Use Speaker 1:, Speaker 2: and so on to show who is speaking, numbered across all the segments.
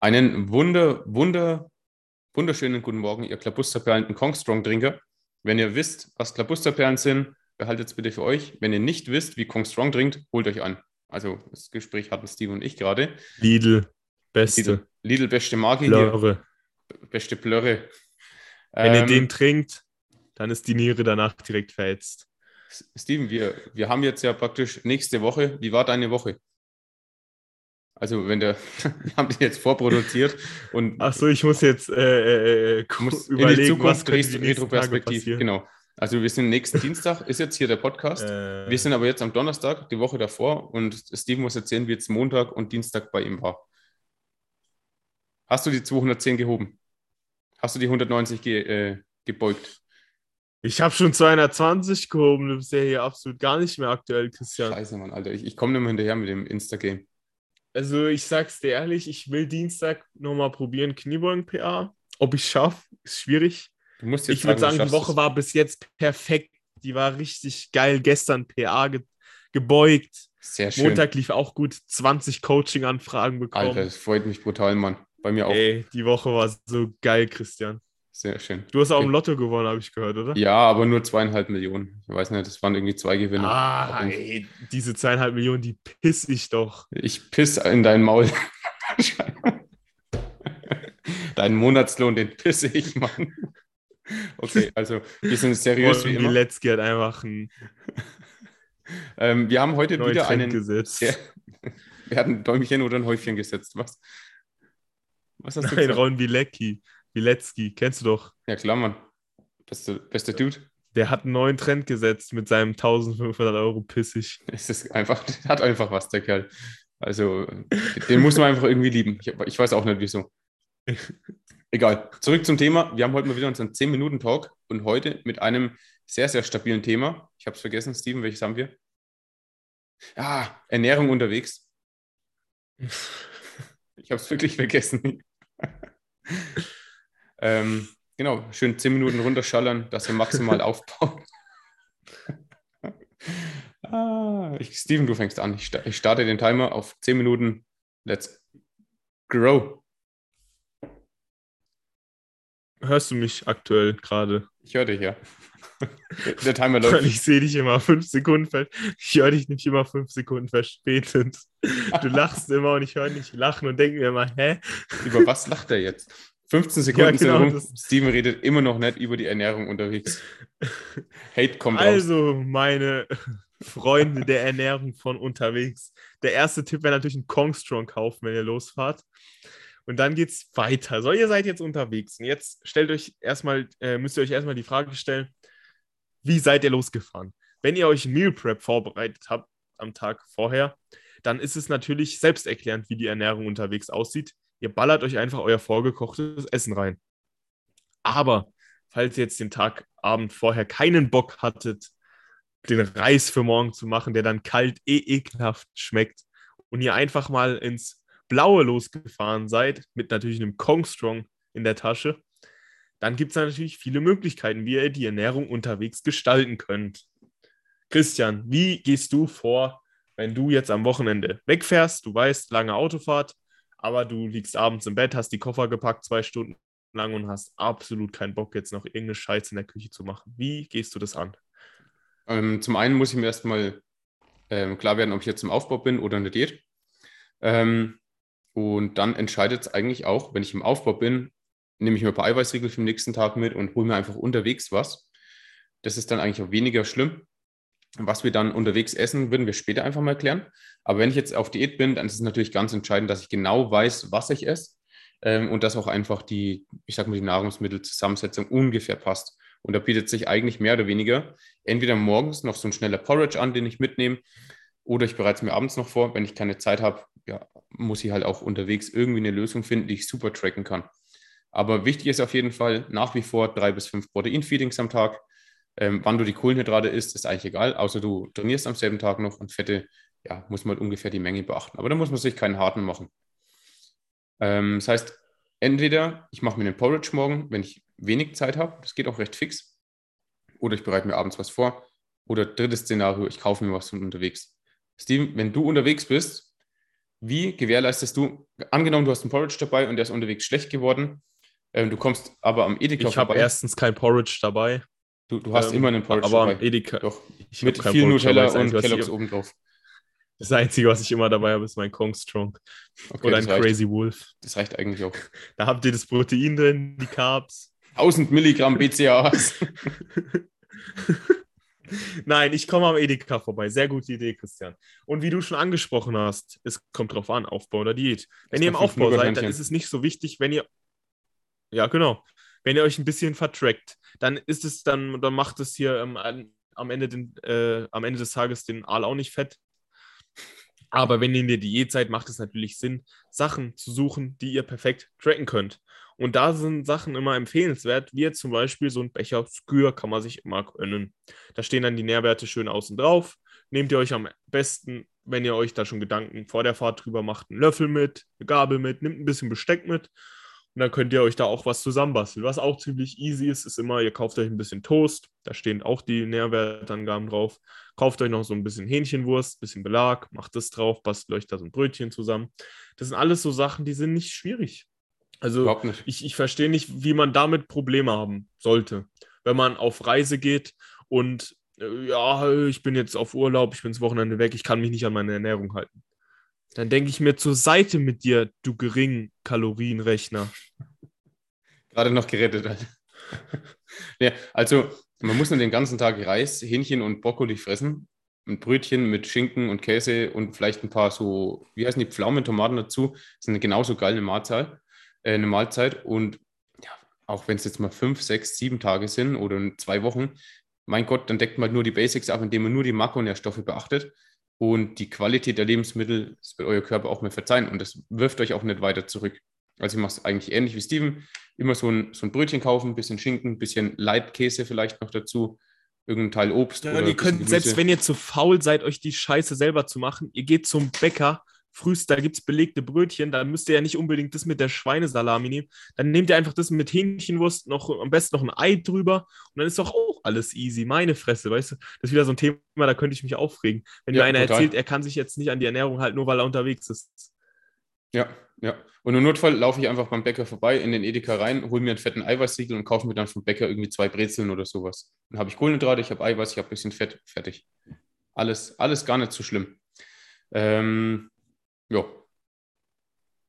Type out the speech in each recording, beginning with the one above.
Speaker 1: Einen wunder, wunder, wunderschönen guten Morgen, ihr Klabusterperlen und Kongstrong-Trinker. Wenn ihr wisst, was Klabusterperlen sind, behaltet es bitte für euch. Wenn ihr nicht wisst, wie Kongstrong trinkt, holt euch an. Also das Gespräch hatten Steve und ich gerade.
Speaker 2: Lidl, beste.
Speaker 1: Lidl, Lidl beste Marke
Speaker 2: Blöre.
Speaker 1: Beste Blöre.
Speaker 2: Wenn ihr
Speaker 1: Ähm,
Speaker 2: den trinkt, dann ist die Niere danach direkt verätzt.
Speaker 1: Steven, wir, wir haben jetzt ja praktisch nächste Woche. Wie war deine Woche? Also, wenn der, wir haben die jetzt vorproduziert und
Speaker 2: Achso, ich muss jetzt äh, äh,
Speaker 1: du musst
Speaker 2: überlegen,
Speaker 1: in die Zukunft retroperspektiv. Genau. Also, wir sind nächsten Dienstag, ist jetzt hier der Podcast.
Speaker 2: Äh,
Speaker 1: Wir sind aber jetzt am Donnerstag, die Woche davor, und Steven muss erzählen, wie jetzt Montag und Dienstag bei ihm war. Hast du die 210 gehoben? Hast du die 190 ge, äh, gebeugt?
Speaker 2: Ich habe schon 220 gehoben, du bist ja hier absolut gar nicht mehr aktuell, Christian.
Speaker 1: Scheiße, Mann, Alter. Ich, ich komme nicht mehr hinterher mit dem Insta-Game.
Speaker 2: Also ich sag's dir ehrlich, ich will Dienstag nochmal probieren, Kniebeugen-PA. Ob ich schaffe, ist schwierig.
Speaker 1: Du musst jetzt
Speaker 2: Ich würde sagen, die Woche war bis jetzt perfekt. Die war richtig geil. Gestern PA ge gebeugt.
Speaker 1: Sehr schön.
Speaker 2: Montag lief auch gut. 20 Coaching-Anfragen bekommen.
Speaker 1: Alter, das freut mich brutal, Mann. Bei mir auch.
Speaker 2: Ey, die Woche war so geil, Christian.
Speaker 1: Sehr schön.
Speaker 2: Du hast auch
Speaker 1: Okay.
Speaker 2: im Lotto gewonnen, habe ich gehört, oder?
Speaker 1: Ja, aber nur zweieinhalb Millionen. Ich weiß nicht, das waren irgendwie zwei Gewinne.
Speaker 2: Ah, ey, diese zweieinhalb Millionen, die piss ich doch.
Speaker 1: Ich piss in dein Maul. Deinen Monatslohn, den pisse ich, Mann. Okay, also wir sind seriös wie immer.
Speaker 2: Wilecki hat einfach einen
Speaker 1: Ähm, wir haben heute wieder
Speaker 2: Trend
Speaker 1: einen.
Speaker 2: gesetzt.
Speaker 1: Sehr, wir hatten ein Däumchen oder ein Häufchen gesetzt. Was? Was hast du
Speaker 2: Nein,
Speaker 1: gesagt?
Speaker 2: Ron Wilecki. Wilecki, kennst du doch.
Speaker 1: Ja, klar, Mann. Beste, bester Dude.
Speaker 2: Der hat einen neuen Trend gesetzt mit seinem 1500 Euro pissig.
Speaker 1: Es ist einfach, hat einfach was, der Kerl. Also, den muss man einfach irgendwie lieben. Ich, ich weiß auch nicht, wieso. Egal. Zurück zum Thema. Wir haben heute mal wieder unseren 10-Minuten-Talk und heute mit einem sehr, sehr stabilen Thema. Ich habe es vergessen, Steven, welches haben wir? Ah, Ernährung unterwegs. Ich habe es wirklich vergessen. Ähm, genau, schön 10 Minuten runterschallern, dass wir maximal aufbauen. ah, ich, Steven, du fängst an. Ich, ich starte den Timer auf 10 Minuten. Let's grow.
Speaker 2: Hörst du mich aktuell gerade?
Speaker 1: Ich höre dich, ja. Der Timer läuft.
Speaker 2: ich sehe dich immer fünf Sekunden Ich höre dich nicht immer fünf Sekunden verspätet. Du lachst immer und ich höre nicht lachen und denke mir immer, hä?
Speaker 1: Über was lacht er jetzt? 15 Sekunden
Speaker 2: Ja, genau,
Speaker 1: sind rum. Steven redet immer noch nicht über die Ernährung unterwegs. Hate kommt raus.
Speaker 2: Also, meine Freunde der Ernährung von unterwegs. Der erste Tipp wäre natürlich ein Kongstrong kaufen, wenn ihr losfahrt. Und dann geht's weiter. So, ihr seid jetzt unterwegs. Und jetzt stellt euch erstmal, äh, müsst ihr euch erstmal die Frage stellen, wie seid ihr losgefahren? Wenn ihr euch Meal Prep vorbereitet habt am Tag vorher, dann ist es natürlich selbsterklärend, wie die Ernährung unterwegs aussieht. Ihr ballert euch einfach euer vorgekochtes Essen rein. Aber falls ihr jetzt den Tag, Abend vorher keinen Bock hattet, den Reis für morgen zu machen, der dann kalt eh ekelhaft schmeckt und ihr einfach mal ins Blaue losgefahren seid, mit natürlich einem Kongstrong in der Tasche, dann gibt es natürlich viele Möglichkeiten, wie ihr die Ernährung unterwegs gestalten könnt. Christian, wie gehst du vor, wenn du jetzt am Wochenende wegfährst? Du weißt, lange Autofahrt, aber du liegst abends im Bett, hast die Koffer gepackt, zwei Stunden lang und hast absolut keinen Bock, jetzt noch irgendeine Scheiße in der Küche zu machen. Wie gehst du das an?
Speaker 1: Ähm, zum einen muss ich mir erstmal ähm, klar werden, ob ich jetzt im Aufbau bin oder in der Diät. Ähm, und dann entscheidet es eigentlich auch, wenn ich im Aufbau bin, nehme ich mir ein paar Eiweißriegel für den nächsten Tag mit und hole mir einfach unterwegs was. Das ist dann eigentlich auch weniger schlimm. Was wir dann unterwegs essen, würden wir später einfach mal klären. Aber wenn ich jetzt auf Diät bin, dann ist es natürlich ganz entscheidend, dass ich genau weiß, was ich esse ähm, und dass auch einfach die, ich sag mal, die Nahrungsmittelzusammensetzung ungefähr passt. Und da bietet sich eigentlich mehr oder weniger entweder morgens noch so ein schneller Porridge an, den ich mitnehme, oder ich bereite es mir abends noch vor. Wenn ich keine Zeit habe, ja, muss ich halt auch unterwegs irgendwie eine Lösung finden, die ich super tracken kann. Aber wichtig ist auf jeden Fall nach wie vor drei bis fünf Protein-Feedings am Tag. Ähm, wann du die Kohlenhydrate isst, ist eigentlich egal, außer du trainierst am selben Tag noch und Fette, ja, muss man halt ungefähr die Menge beachten. Aber da muss man sich keinen harten machen. Ähm, das heißt, entweder ich mache mir einen Porridge morgen, wenn ich wenig Zeit habe, das geht auch recht fix, oder ich bereite mir abends was vor. Oder drittes Szenario, ich kaufe mir was von unterwegs. Steven, wenn du unterwegs bist, wie gewährleistest du, angenommen, du hast einen Porridge dabei und der ist unterwegs schlecht geworden, ähm, du kommst aber am Edeka
Speaker 2: Ich habe
Speaker 1: vorbei.
Speaker 2: erstens kein Porridge dabei.
Speaker 1: Du, du hast
Speaker 2: ähm,
Speaker 1: immer einen Porridge
Speaker 2: aber
Speaker 1: dabei.
Speaker 2: Edeka.
Speaker 1: Doch,
Speaker 2: Ich
Speaker 1: mit viel
Speaker 2: dabei.
Speaker 1: Nutella
Speaker 2: Das
Speaker 1: und Kelloggs obendrauf.
Speaker 2: Das Einzige, was ich immer dabei habe, ist mein Kong Strong.
Speaker 1: Okay,
Speaker 2: Oder ein
Speaker 1: reicht,
Speaker 2: Crazy Wolf.
Speaker 1: das reicht eigentlich auch.
Speaker 2: Da habt ihr das Protein drin, die Carbs.
Speaker 1: 1000 Milligramm BCAAs.
Speaker 2: Nein, ich komme am Edeka vorbei. Sehr gute Idee, Christian. Und wie du schon angesprochen hast, es kommt drauf an, Aufbau oder Diät. Wenn ihr im Aufbau seid, dann ist es nicht so wichtig, wenn ihr. Ja, genau. Wenn ihr euch ein bisschen vertrackt, dann ist es dann, dann macht es hier ähm, am, Ende den, äh, am Ende des Tages den Aal auch nicht fett. Aber wenn ihr in der Diät seid, macht es natürlich Sinn, Sachen zu suchen, die ihr perfekt tracken könnt. Und da sind Sachen immer empfehlenswert, wie zum Beispiel so ein Becher Skür kann man sich immer gönnen. Da stehen dann die Nährwerte schön außen drauf. Nehmt ihr euch am besten, wenn ihr euch da schon Gedanken vor der Fahrt drüber macht, einen Löffel mit, eine Gabel mit, nimmt ein bisschen Besteck mit und dann könnt ihr euch da auch was zusammenbasteln. Was auch ziemlich easy ist, ist immer, ihr kauft euch ein bisschen Toast, da stehen auch die Nährwertangaben drauf. Kauft euch noch so ein bisschen Hähnchenwurst, ein bisschen Belag, macht das drauf, bastelt euch da so ein Brötchen zusammen. Das sind alles so Sachen, die sind nicht schwierig. Also ich, ich verstehe nicht, wie man damit Probleme haben sollte. Wenn man auf Reise geht und äh, ja, ich bin jetzt auf Urlaub, ich bin das Wochenende weg, ich kann mich nicht an meine Ernährung halten. Dann denke ich mir zur Seite mit dir, du gering Kalorienrechner.
Speaker 1: Gerade noch gerettet. Ja, also, man muss nur den ganzen Tag Reis, Hähnchen und Brokkoli fressen. Ein Brötchen mit Schinken und Käse und vielleicht ein paar so, wie heißen die, Pflaumen, Tomaten dazu. Das ist eine genauso geile Mahlzeit. Äh, eine Mahlzeit. Und ja, auch wenn es jetzt mal fünf, sechs, sieben Tage sind oder zwei Wochen, mein Gott, dann deckt man halt nur die Basics ab, indem man nur die Makronährstoffe beachtet. Und die Qualität der Lebensmittel, das wird euer Körper auch mehr verzeihen. Und das wirft euch auch nicht weiter zurück. Also ich mache es eigentlich ähnlich wie Steven. Immer so ein, so ein Brötchen kaufen, ein bisschen Schinken, ein bisschen Leitkäse vielleicht noch dazu, irgendein Teil Obst.
Speaker 2: Ja, ihr könnt, selbst wenn ihr zu faul seid, euch die Scheiße selber zu machen, ihr geht zum Bäcker, frühst, da gibt es belegte Brötchen, da müsst ihr ja nicht unbedingt das mit der Schweinesalami nehmen. Dann nehmt ihr einfach das mit Hähnchenwurst, noch am besten noch ein Ei drüber und dann ist doch auch alles easy. Meine Fresse, weißt du? Das ist wieder so ein Thema, da könnte ich mich aufregen. Wenn
Speaker 1: Ja,
Speaker 2: mir einer
Speaker 1: total.
Speaker 2: erzählt, er kann sich jetzt nicht an die Ernährung halten, nur weil er unterwegs ist.
Speaker 1: Ja, ja. Und im Notfall laufe ich einfach beim Bäcker vorbei, in den Edeka rein, hole mir einen fetten Eiweißsiegel und kaufe mir dann vom Bäcker irgendwie zwei Brezeln oder sowas. Dann habe ich Kohlenhydrate, ich habe Eiweiß, ich habe ein bisschen Fett, fertig. Alles, alles gar nicht so schlimm. Ähm, ja.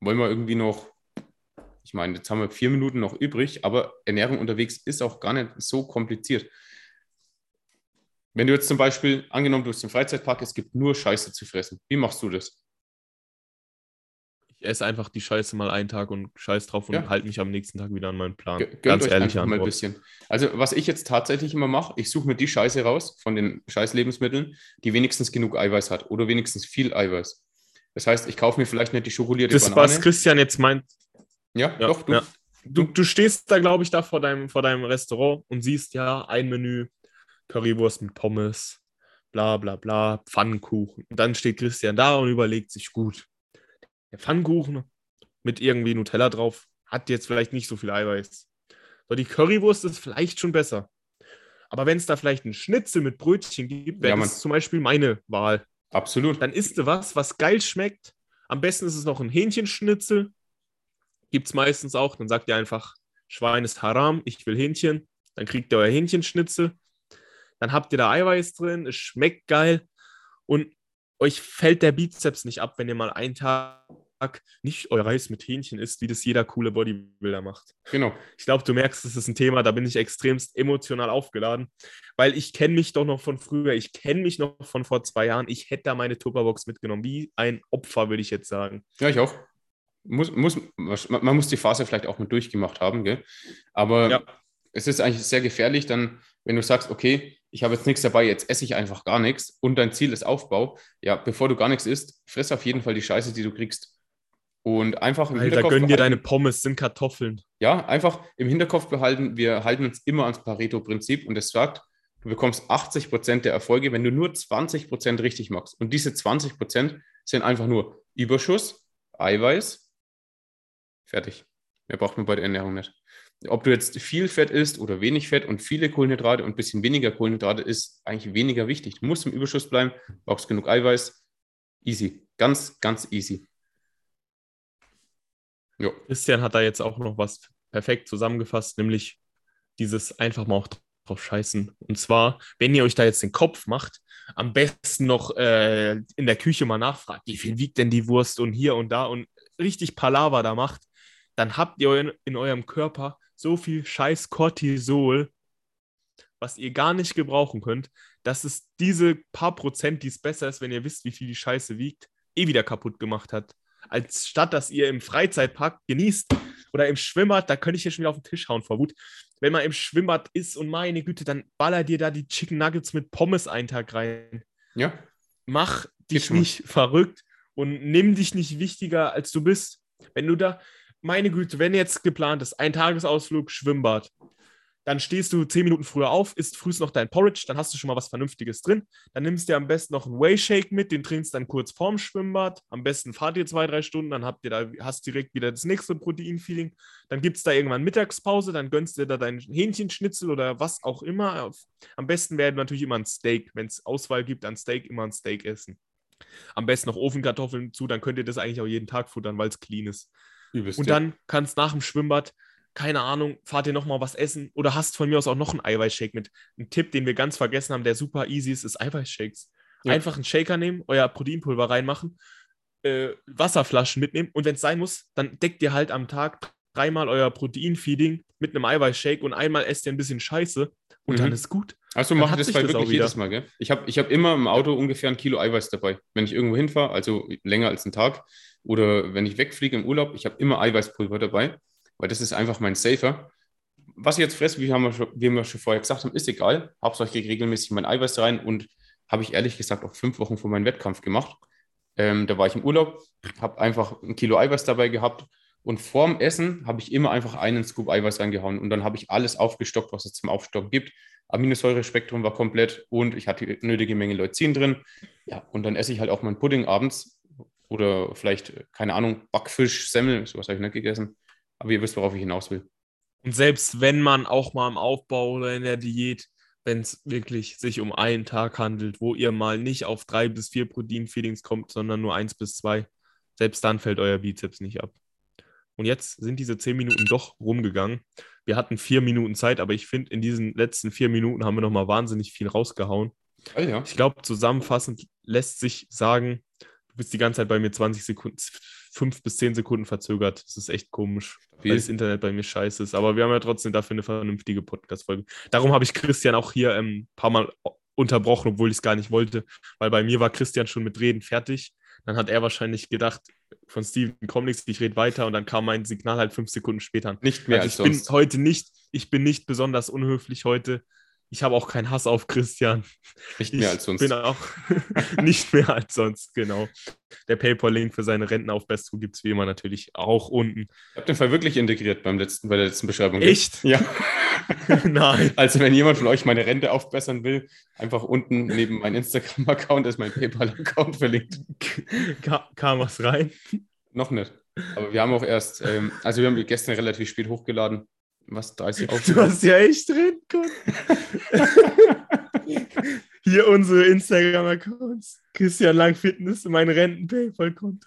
Speaker 1: Wollen wir irgendwie noch, ich meine, jetzt haben wir vier Minuten noch übrig, aber Ernährung unterwegs ist auch gar nicht so kompliziert. Wenn du jetzt zum Beispiel, angenommen, du hast einen Freizeitpark, es gibt nur Scheiße zu fressen. Wie machst du das?
Speaker 2: Ich esse einfach die Scheiße mal einen Tag und scheiß drauf und
Speaker 1: Ja.
Speaker 2: halte mich am nächsten Tag wieder an meinen Plan.
Speaker 1: Gönnt
Speaker 2: Ganz
Speaker 1: euch
Speaker 2: ehrliche
Speaker 1: einfach mal ein bisschen. Also, was ich jetzt tatsächlich immer mache, ich suche mir die Scheiße raus von den Scheiß-Lebensmitteln, die wenigstens genug Eiweiß hat oder wenigstens viel Eiweiß. Das heißt, ich kaufe mir vielleicht nicht die schokolierte
Speaker 2: Das,
Speaker 1: Banane.
Speaker 2: was Christian jetzt meint,
Speaker 1: ja,
Speaker 2: Ja,
Speaker 1: doch, du.
Speaker 2: ja. du, du stehst da, glaube ich, da vor deinem, vor deinem Restaurant und siehst ja ein Menü, Currywurst mit Pommes, bla bla bla, Pfannkuchen. Und dann steht Christian da und überlegt sich, gut, der Pfannkuchen mit irgendwie Nutella drauf hat jetzt vielleicht nicht so viel Eiweiß. So, die Currywurst ist vielleicht schon besser. Aber wenn es da vielleicht einen Schnitzel mit Brötchen gibt, wäre
Speaker 1: Ja,
Speaker 2: das zum Beispiel meine Wahl.
Speaker 1: Absolut.
Speaker 2: Dann isst du was, was geil schmeckt. Am besten ist es noch ein Hähnchenschnitzel. Gibt es meistens auch. Dann sagt ihr einfach, Schwein ist haram, ich will Hähnchen. Dann kriegt ihr euer Hähnchenschnitzel. Dann habt ihr da Eiweiß drin, es schmeckt geil. Und euch fällt der Bizeps nicht ab, wenn ihr mal einen Tag nicht euer Reis mit Hähnchen isst, wie das jeder coole Bodybuilder macht.
Speaker 1: Genau.
Speaker 2: Ich glaube, du merkst, das ist ein Thema, da bin ich extremst emotional aufgeladen, weil ich kenne mich doch noch von früher, ich kenne mich noch von vor zwei Jahren. Ich hätte da meine Tupperbox mitgenommen, wie ein Opfer, würde ich jetzt sagen.
Speaker 1: Ja, ich auch. Muss, muss, man muss die Phase vielleicht auch mal durchgemacht haben, gell? Aber
Speaker 2: Ja.
Speaker 1: es ist eigentlich sehr gefährlich, dann, wenn du sagst, okay, ich habe jetzt nichts dabei, jetzt esse ich einfach gar nichts und dein Ziel ist Aufbau. Ja, bevor du gar nichts isst, friss auf jeden Fall die Scheiße, die du kriegst. Und einfach im
Speaker 2: Alter,
Speaker 1: Hinterkopf
Speaker 2: gönn dir
Speaker 1: behalten-
Speaker 2: deine Pommes, sind Kartoffeln.
Speaker 1: Ja, einfach im Hinterkopf behalten, wir halten uns immer ans Pareto-Prinzip und es sagt, du bekommst 80% der Erfolge, wenn du nur 20% richtig machst. Und diese 20% sind einfach nur Überschuss, Eiweiß, fertig. Mehr braucht man bei der Ernährung nicht. Ob du jetzt viel Fett isst oder wenig Fett und viele Kohlenhydrate und ein bisschen weniger Kohlenhydrate ist eigentlich weniger wichtig. Du musst im Überschuss bleiben, brauchst genug Eiweiß Easy. Ganz, ganz easy.
Speaker 2: Jo. Christian hat da jetzt auch noch was perfekt zusammengefasst, nämlich dieses einfach mal auch drauf scheißen. Und zwar, wenn ihr euch da jetzt den Kopf macht, am besten noch äh, in der Küche mal nachfragt, wie viel wiegt denn die Wurst und hier und da und richtig Palaver da macht, dann habt ihr in, in eurem Körper so viel scheiß Cortisol, was ihr gar nicht gebrauchen könnt, dass es diese paar Prozent, die es besser ist, wenn ihr wisst, wie viel die Scheiße wiegt, eh wieder kaputt gemacht hat. Als statt, dass ihr im Freizeitpark genießt oder im Schwimmbad, da könnte ich hier schon wieder auf den Tisch hauen vor Wut. Wenn man im Schwimmbad ist und meine Güte, dann baller dir da die Chicken Nuggets mit Pommes einen Tag rein.
Speaker 1: Ja.
Speaker 2: Mach dich nicht verrückt und nimm dich nicht wichtiger, als du bist. Wenn du da, meine Güte, wenn jetzt geplant ist, ein Tagesausflug, Schwimmbad, dann stehst du zehn Minuten früher auf, isst frühst noch dein Porridge, dann hast du schon mal was Vernünftiges drin. Dann nimmst du dir am besten noch einen Whey-Shake mit, den trinkst dann kurz vorm Schwimmbad. Am besten fahrt ihr zwei, drei Stunden, dann habt ihr da, hast direkt wieder das nächste Protein-Feeling. Dann gibt es da irgendwann Mittagspause, dann gönnst du dir da dein Hähnchenschnitzel oder was auch immer. Am besten wäre natürlich immer ein Steak. Wenn es Auswahl gibt an Steak, immer ein Steak essen. Am besten noch Ofenkartoffeln zu, dann könnt ihr das eigentlich auch jeden Tag futtern, weil es clean ist. Übelst, und dann kannst nach dem Schwimmbad keine Ahnung, fahrt ihr nochmal was essen oder hast von mir aus auch noch einen Eiweißshake mit. Ein Tipp, den wir ganz vergessen haben, der super easy ist, ist Eiweißshakes. Ja. Einfach einen Shaker nehmen, euer Proteinpulver reinmachen, äh, Wasserflaschen mitnehmen und wenn es sein muss, dann deckt ihr halt am Tag dreimal euer Proteinfeeding mit einem Eiweißshake und einmal esst ihr ein bisschen Scheiße und mhm. dann ist gut.
Speaker 1: Also mache das bei wirklich jedes Mal, gell? Ich habe ich hab immer im Auto ungefähr ein Kilo Eiweiß dabei. Wenn ich irgendwo hinfahre, also länger als einen Tag, oder wenn ich wegfliege im Urlaub, ich habe immer Eiweißpulver dabei weil das ist einfach mein Safer. Was ich jetzt fresse, wie, haben wir schon, wie wir schon vorher gesagt haben, ist egal. Hauptsache ich regelmäßig mein Eiweiß rein und habe ich ehrlich gesagt auch fünf Wochen vor meinem Wettkampf gemacht. Ähm, da war ich im Urlaub, habe einfach ein Kilo Eiweiß dabei gehabt und vorm Essen habe ich immer einfach einen Scoop Eiweiß reingehauen und dann habe ich alles aufgestockt, was es zum Aufstocken gibt. Aminosäurespektrum war komplett und ich hatte die nötige Menge Leucin drin. Ja, und dann esse ich halt auch meinen Pudding abends oder vielleicht, keine Ahnung, Backfisch, Semmel, sowas habe ich nicht gegessen. Aber ihr wisst, worauf ich hinaus will.
Speaker 2: Und selbst wenn man auch mal im Aufbau oder in der Diät, wenn es wirklich sich um einen Tag handelt, wo ihr mal nicht auf drei bis vier Protein-Feedings kommt, sondern nur eins bis zwei, selbst dann fällt euer Bizeps nicht ab. Und jetzt sind diese zehn Minuten doch rumgegangen. Wir hatten vier Minuten Zeit, aber ich finde, in diesen letzten vier Minuten haben wir nochmal wahnsinnig viel rausgehauen. Oh ja. Ich glaube, zusammenfassend lässt sich sagen, bist die ganze Zeit bei mir 20 Sekunden, fünf bis zehn Sekunden verzögert. Das ist echt komisch, Wie? weil das Internet bei mir scheiße ist. Aber wir haben ja trotzdem dafür eine vernünftige Podcast-Folge. Darum habe ich Christian auch hier ein ähm, paar Mal unterbrochen, obwohl ich es gar nicht wollte, weil bei mir war Christian schon mit Reden fertig. Dann hat er wahrscheinlich gedacht, von Steven kommt nichts, ich rede weiter und dann kam mein Signal halt fünf Sekunden später.
Speaker 1: Nicht mehr
Speaker 2: also als ich sonst. bin heute nicht, ich bin nicht besonders unhöflich heute. Ich habe auch keinen Hass auf Christian.
Speaker 1: Nicht mehr ich als sonst.
Speaker 2: Ich bin auch nicht mehr als sonst, genau. Der PayPal-Link für seine Rentenaufbesserung gibt es wie immer natürlich auch unten.
Speaker 1: Ich habe den Fall wirklich integriert beim letzten, bei der letzten Beschreibung.
Speaker 2: Echt?
Speaker 1: Ja. Nein. Also wenn jemand von euch meine Rente aufbessern will, einfach unten neben meinem Instagram-Account ist mein PayPal-Account verlinkt.
Speaker 2: Kam was rein?
Speaker 1: Noch nicht. Aber wir haben auch erst, ähm, also wir haben gestern relativ spät hochgeladen was 30
Speaker 2: auf. Du hast ja echt drin, Hier unsere Instagram-Accounts. Christian Lang Fitness, mein Renten-Paypal-Konto.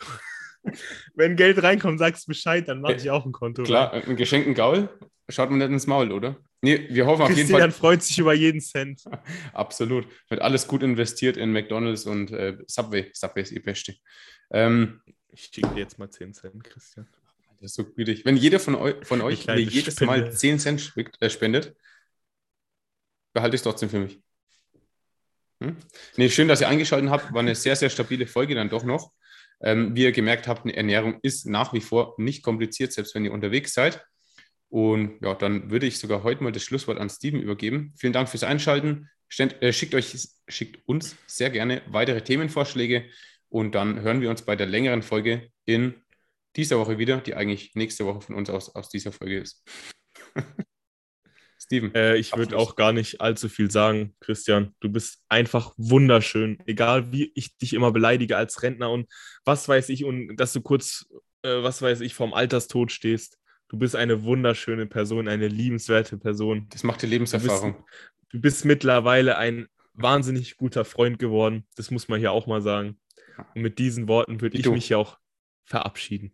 Speaker 2: Wenn Geld reinkommt, sagst du Bescheid, dann mache ich auch ein Konto.
Speaker 1: Klar, ein geschenkten Gaul schaut man nicht ins Maul, oder? Nee, wir hoffen
Speaker 2: auf jeden Fall. Christian freut sich über jeden Cent.
Speaker 1: Absolut. Wird alles gut investiert in McDonalds und äh, Subway. Subway ist ihr Beste. Ähm,
Speaker 2: ich schicke dir jetzt mal 10 Cent, Christian.
Speaker 1: Das ist so gütig. Wenn jeder von, eu von euch mir jedes Spende. Mal 10 Cent äh, spendet, behalte ich es trotzdem für mich. Hm? Nee, schön, dass ihr eingeschaltet habt. War eine sehr, sehr stabile Folge dann doch noch. Ähm, wie ihr gemerkt habt, eine Ernährung ist nach wie vor nicht kompliziert, selbst wenn ihr unterwegs seid. Und ja, dann würde ich sogar heute mal das Schlusswort an Steven übergeben. Vielen Dank fürs Einschalten. Ständ, äh, schickt euch, schickt uns sehr gerne weitere Themenvorschläge und dann hören wir uns bei der längeren Folge in dieser Woche wieder, die eigentlich nächste Woche von uns aus, aus dieser Folge ist.
Speaker 2: Steven. Äh, ich würde auch gar nicht allzu viel sagen, Christian. Du bist einfach wunderschön. Egal wie ich dich immer beleidige als Rentner und was weiß ich, und dass du kurz, äh, was weiß ich, vorm Alterstod stehst. Du bist eine wunderschöne Person, eine liebenswerte Person.
Speaker 1: Das macht die Lebenserfahrung.
Speaker 2: Du bist, du bist mittlerweile ein wahnsinnig guter Freund geworden. Das muss man hier auch mal sagen. Und mit diesen Worten würde ich
Speaker 1: du.
Speaker 2: mich ja auch verabschieden.